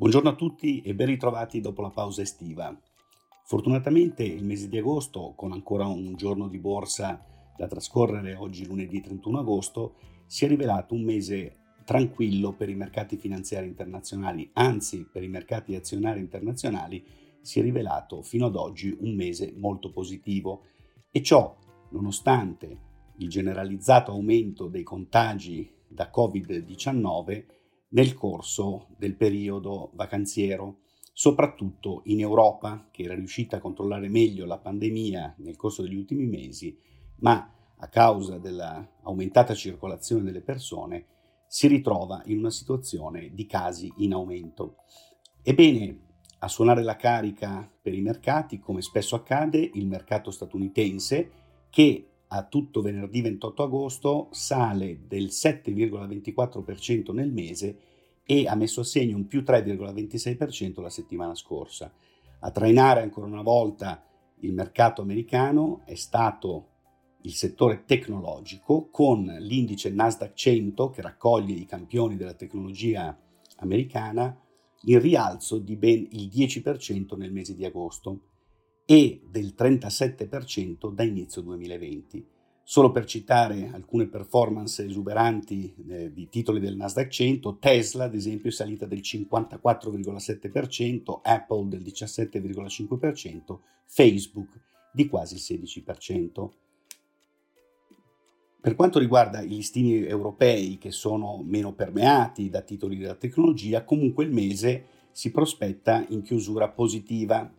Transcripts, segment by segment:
Buongiorno a tutti e ben ritrovati dopo la pausa estiva. Fortunatamente il mese di agosto, con ancora un giorno di borsa da trascorrere oggi lunedì 31 agosto, si è rivelato un mese tranquillo per i mercati finanziari internazionali, anzi per i mercati azionari internazionali si è rivelato fino ad oggi un mese molto positivo e ciò nonostante il generalizzato aumento dei contagi da Covid-19 nel corso del periodo vacanziero, soprattutto in Europa, che era riuscita a controllare meglio la pandemia nel corso degli ultimi mesi, ma a causa dell'aumentata circolazione delle persone si ritrova in una situazione di casi in aumento. Ebbene, a suonare la carica per i mercati, come spesso accade, il mercato statunitense che a tutto venerdì 28 agosto sale del 7,24% nel mese e ha messo a segno un più 3,26% la settimana scorsa. A trainare ancora una volta il mercato americano è stato il settore tecnologico con l'indice Nasdaq 100 che raccoglie i campioni della tecnologia americana in rialzo di ben il 10% nel mese di agosto e del 37% da inizio 2020. Solo per citare alcune performance esuberanti eh, di titoli del Nasdaq 100, Tesla ad esempio è salita del 54,7%, Apple del 17,5%, Facebook di quasi il 16%. Per quanto riguarda i listini europei che sono meno permeati da titoli della tecnologia, comunque il mese si prospetta in chiusura positiva.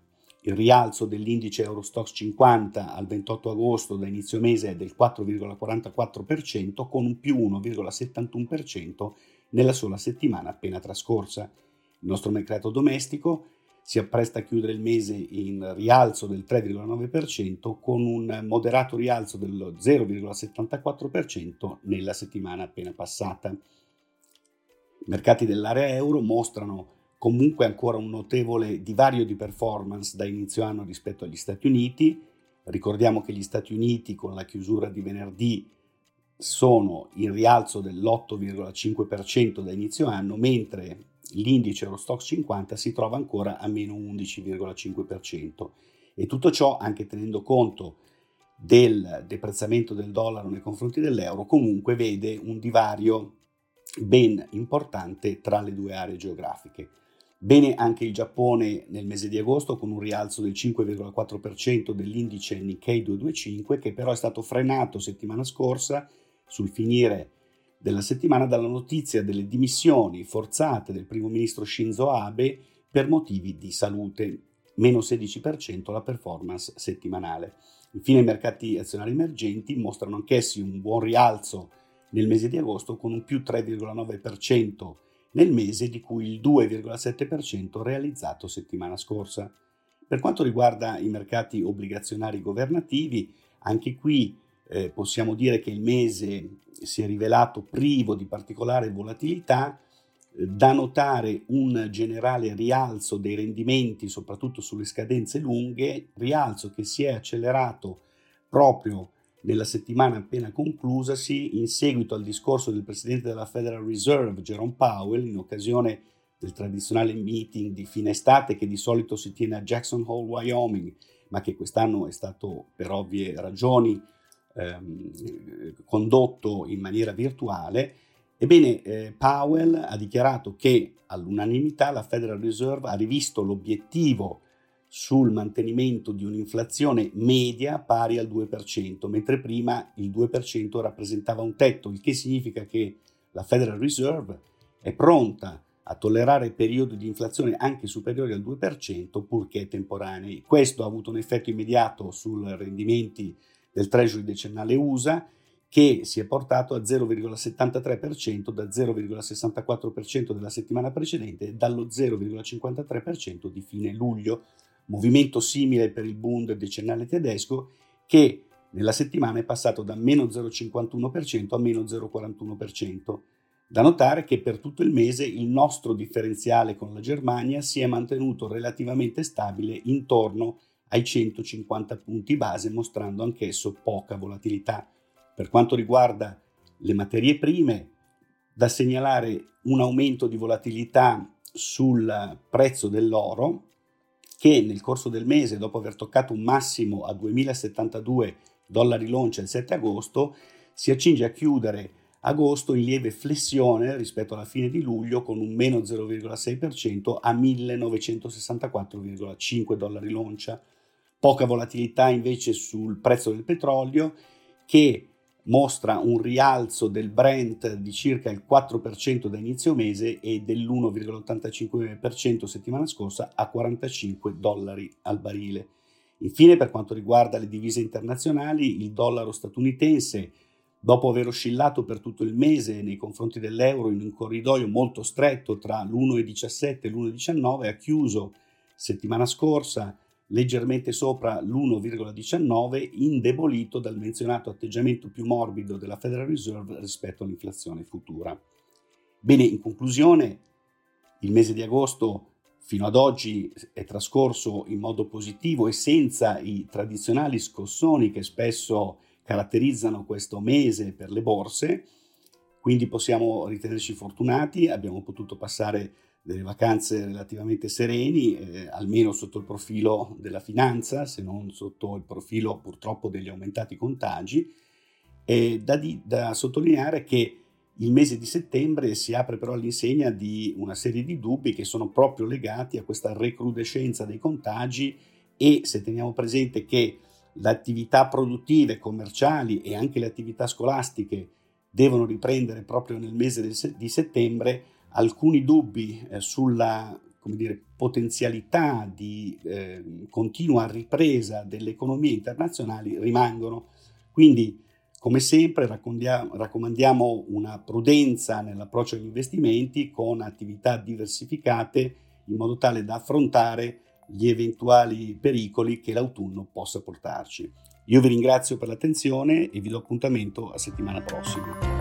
Il rialzo dell'indice Eurostox 50 al 28 agosto da inizio mese è del 4,44% con un più 1,71% nella sola settimana appena trascorsa. Il nostro mercato domestico si appresta a chiudere il mese in rialzo del 3,9% con un moderato rialzo dello 0,74% nella settimana appena passata. I mercati dell'area euro mostrano comunque ancora un notevole divario di performance da inizio anno rispetto agli Stati Uniti. Ricordiamo che gli Stati Uniti con la chiusura di venerdì sono in rialzo dell'8,5% da inizio anno, mentre l'indice Eurostox 50 si trova ancora a meno 11,5% e tutto ciò anche tenendo conto del deprezzamento del dollaro nei confronti dell'euro comunque vede un divario ben importante tra le due aree geografiche. Bene anche il Giappone nel mese di agosto con un rialzo del 5,4% dell'indice Nikkei 225 che però è stato frenato settimana scorsa sul finire della settimana dalla notizia delle dimissioni forzate del primo ministro Shinzo Abe per motivi di salute, meno 16% la performance settimanale. Infine i mercati azionari emergenti mostrano anch'essi un buon rialzo nel mese di agosto con un più 3,9% nel mese di cui il 2,7% realizzato settimana scorsa. Per quanto riguarda i mercati obbligazionari governativi, anche qui eh, possiamo dire che il mese si è rivelato privo di particolare volatilità, eh, da notare un generale rialzo dei rendimenti, soprattutto sulle scadenze lunghe, rialzo che si è accelerato proprio nella settimana appena conclusasi in seguito al discorso del presidente della Federal Reserve, Jerome Powell, in occasione del tradizionale meeting di fine estate che di solito si tiene a Jackson Hole, Wyoming, ma che quest'anno è stato per ovvie ragioni ehm, condotto in maniera virtuale, ebbene eh, Powell ha dichiarato che all'unanimità la Federal Reserve ha rivisto l'obiettivo sul mantenimento di un'inflazione media pari al 2%, mentre prima il 2% rappresentava un tetto, il che significa che la Federal Reserve è pronta a tollerare periodi di inflazione anche superiori al 2%, purché temporanei. Questo ha avuto un effetto immediato sui rendimenti del Treasury decennale USA che si è portato a 0,73% da 0,64% della settimana precedente e dallo 0,53% di fine luglio, movimento simile per il Bund decennale tedesco che nella settimana è passato da meno 0,51% a meno 0,41%. Da notare che per tutto il mese il nostro differenziale con la Germania si è mantenuto relativamente stabile intorno ai 150 punti base, mostrando anch'esso poca volatilità. Per quanto riguarda le materie prime, da segnalare un aumento di volatilità sul prezzo dell'oro che nel corso del mese, dopo aver toccato un massimo a 2072 dollari l'oncia il 7 agosto, si accinge a chiudere agosto in lieve flessione rispetto alla fine di luglio con un meno 0,6% a 1964,5 dollari l'oncia. Poca volatilità invece sul prezzo del petrolio che mostra un rialzo del Brent di circa il 4% da inizio mese e dell'1,85% settimana scorsa a 45 dollari al barile. Infine, per quanto riguarda le divise internazionali, il dollaro statunitense, dopo aver oscillato per tutto il mese nei confronti dell'euro in un corridoio molto stretto tra l'1,17 e l'1,19, ha chiuso settimana scorsa leggermente sopra l'1,19, indebolito dal menzionato atteggiamento più morbido della Federal Reserve rispetto all'inflazione futura. Bene, in conclusione, il mese di agosto fino ad oggi è trascorso in modo positivo e senza i tradizionali scossoni che spesso caratterizzano questo mese per le borse, quindi possiamo ritenerci fortunati, abbiamo potuto passare delle vacanze relativamente sereni, eh, almeno sotto il profilo della finanza, se non sotto il profilo purtroppo degli aumentati contagi. Da, di, da sottolineare che il mese di settembre si apre però all'insegna di una serie di dubbi che sono proprio legati a questa recrudescenza dei contagi e se teniamo presente che le attività produttive, commerciali e anche le attività scolastiche devono riprendere proprio nel mese di settembre, alcuni dubbi eh, sulla dire, potenzialità di eh, continua ripresa delle economie internazionali rimangono. Quindi, come sempre, raccomandiamo una prudenza nell'approccio agli investimenti con attività diversificate in modo tale da affrontare gli eventuali pericoli che l'autunno possa portarci. Io vi ringrazio per l'attenzione e vi do appuntamento a settimana prossima.